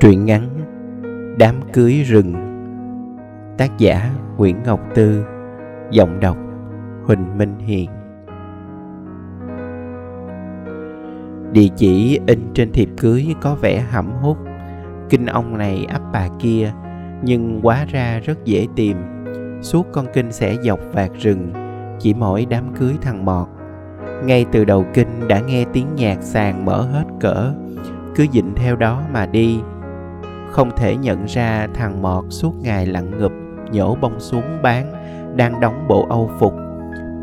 Truyện ngắn Đám cưới rừng. Tác giả Nguyễn Ngọc Tư. Giọng đọc Huỳnh Minh Hiền. Địa chỉ in trên thiệp cưới có vẻ hẩm hút. Kinh ông này ấp bà kia, Nhưng quá ra rất dễ tìm. Suốt con kinh sẽ dọc vạt rừng, Chỉ mỗi đám cưới thằng Mọt Ngay từ đầu kinh đã nghe tiếng nhạc sàn mở hết cỡ. Cứ dịnh theo đó mà đi không thể nhận ra thằng mọt suốt ngày lặng ngụp, nhổ bông xuống bán, đang đóng bộ âu phục.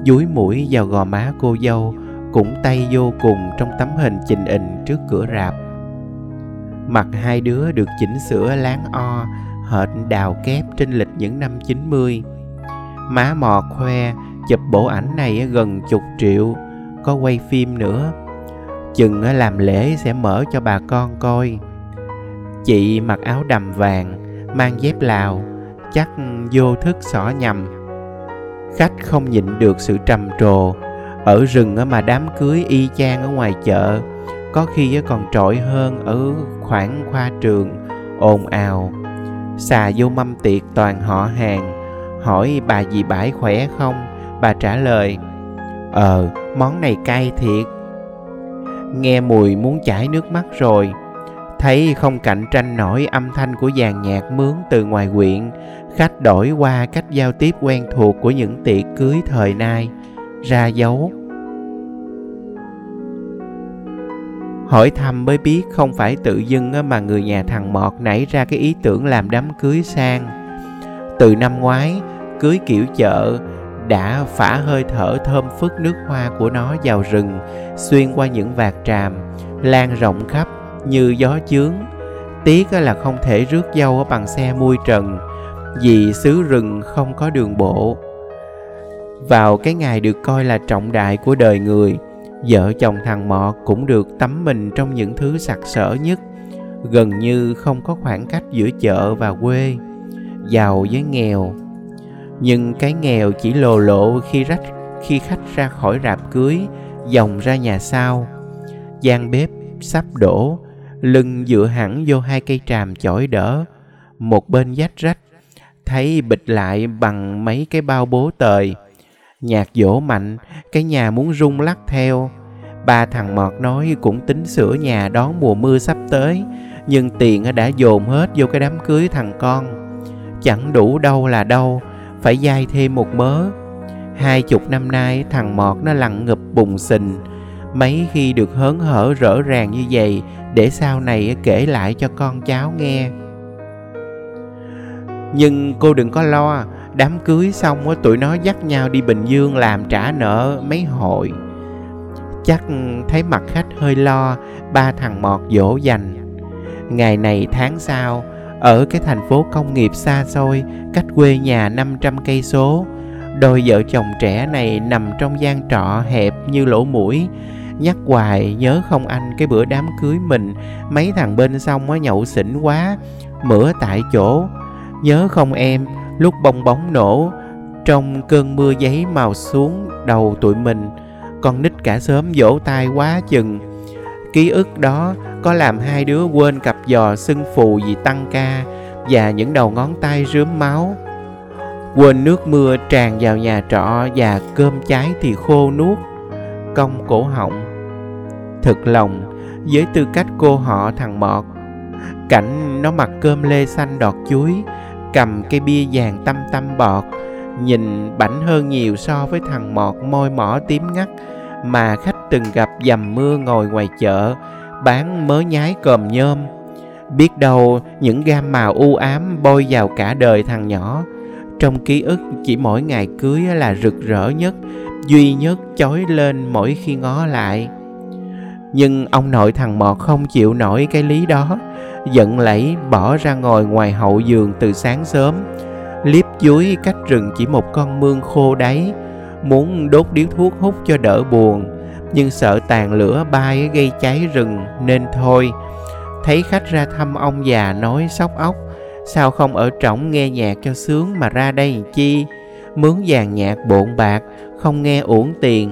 Dúi mũi vào gò má cô dâu, cũng tay vô cùng trong tấm hình chình ình trước cửa rạp. Mặt hai đứa được chỉnh sửa láng o, hệt đào kép trên lịch những năm 90 má mọt khoe, chụp bộ ảnh này gần chục triệu, có quay phim nữa. Chừng làm lễ sẽ mở cho bà con coi. Chị mặc áo đầm vàng, mang dép lào, chắc vô thức xỏ nhầm. Khách không nhịn được sự trầm trồ, ở rừng mà đám cưới y chang ở ngoài chợ, có khi còn trội hơn ở khoảng khoa trường, ồn ào. Xà vô mâm tiệc toàn họ hàng, hỏi bà dì bãi khỏe không? Bà trả lời, Ờ, món này cay thiệt. Nghe mùi muốn chảy nước mắt rồi, thấy không cạnh tranh nổi âm thanh của dàn nhạc mướn từ ngoài quyện, khách đổi qua cách giao tiếp quen thuộc của những tiệc cưới thời nay, ra dấu. Hỏi thăm mới biết không phải tự dưng mà người nhà thằng mọt nảy ra cái ý tưởng làm đám cưới sang. Từ năm ngoái, cưới kiểu chợ đã phả hơi thở thơm phức nước hoa của nó vào rừng, xuyên qua những vạt tràm, lan rộng khắp như gió chướng. Tiếc là không thể rước dâu bằng xe mui trần, vì xứ rừng không có đường bộ. Vào cái ngày được coi là trọng đại của đời người, vợ chồng thằng mọ cũng được tắm mình trong những thứ sặc sỡ nhất, gần như không có khoảng cách giữa chợ và quê, giàu với nghèo. Nhưng cái nghèo chỉ lồ lộ khi rách, khi khách ra khỏi rạp cưới, dòng ra nhà sau. Gian bếp sắp đổ lưng dựa hẳn vô hai cây tràm chổi đỡ. Một bên dách rách, thấy bịch lại bằng mấy cái bao bố tời. Nhạc dỗ mạnh, cái nhà muốn rung lắc theo. Ba thằng mọt nói cũng tính sửa nhà đón mùa mưa sắp tới, nhưng tiền đã dồn hết vô cái đám cưới thằng con. Chẳng đủ đâu là đâu, phải dai thêm một mớ. Hai chục năm nay thằng mọt nó lặng ngập bùng sình mấy khi được hớn hở rỡ ràng như vậy, để sau này kể lại cho con cháu nghe. Nhưng cô đừng có lo, đám cưới xong tụi nó dắt nhau đi bình dương làm trả nợ mấy hội. Chắc thấy mặt khách hơi lo, ba thằng mọt dỗ dành. Ngày này tháng sau, ở cái thành phố công nghiệp xa xôi, cách quê nhà 500 cây số, đôi vợ chồng trẻ này nằm trong gian trọ hẹp như lỗ mũi nhắc hoài, nhớ không anh, cái bữa đám cưới mình, mấy thằng bên xong á, nhậu xỉn quá, mửa tại chỗ. Nhớ không em, lúc bong bóng nổ, trong cơn mưa giấy màu xuống đầu tụi mình, con nít cả sớm vỗ tay quá chừng. Ký ức đó có làm hai đứa quên cặp giò sưng phù vì tăng ca và những đầu ngón tay rướm máu. Quên nước mưa tràn vào nhà trọ và cơm cháy thì khô nuốt cong cổ họng. Thực lòng, với tư cách cô họ thằng mọt, cảnh nó mặc cơm lê xanh đọt chuối, cầm cây bia vàng tâm tâm bọt, nhìn bảnh hơn nhiều so với thằng mọt môi mỏ tím ngắt, mà khách từng gặp dầm mưa ngồi ngoài chợ, bán mớ nhái còm nhôm. Biết đâu những gam màu u ám bôi vào cả đời thằng nhỏ, trong ký ức chỉ mỗi ngày cưới là rực rỡ nhất duy nhất chói lên mỗi khi ngó lại. Nhưng ông nội thằng mọt không chịu nổi cái lý đó, giận lẫy bỏ ra ngồi ngoài hậu giường từ sáng sớm. Liếp chuối cách rừng chỉ một con mương khô đáy, muốn đốt điếu thuốc hút cho đỡ buồn. Nhưng sợ tàn lửa bay gây cháy rừng nên thôi. Thấy khách ra thăm ông già nói sóc ốc, sao không ở trỏng nghe nhạc cho sướng mà ra đây chi? Mướn dàn nhạc bộn bạc không nghe uổng tiền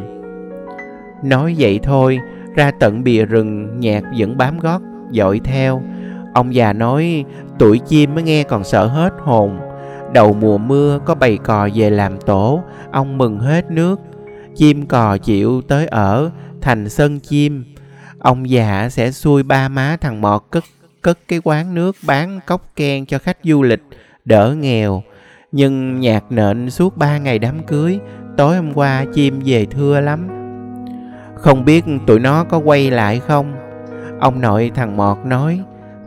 nói vậy thôi ra tận bìa rừng nhạc vẫn bám gót dội theo Ông già nói tuổi chim mới nghe còn sợ hết hồn. Đầu mùa mưa có bầy cò về làm tổ, ông mừng hết nước. Chim cò chịu tới ở, thành sân chim. Ông già sẽ xui ba má thằng Mọt cất cất cái quán nước bán cốc ken cho khách du lịch, đỡ nghèo. Nhưng nhạc nện suốt ba ngày đám cưới, tối hôm qua chim về thưa lắm. Không biết tụi nó có quay lại không? Ông nội thằng Mọt nói,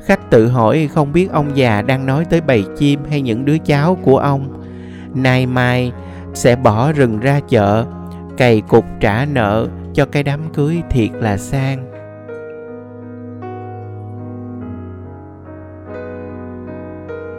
khách tự hỏi không biết ông già đang nói tới bầy chim hay những đứa cháu của ông. Nay mai sẽ bỏ rừng ra chợ, cày cục trả nợ cho cái đám cưới thiệt là sang.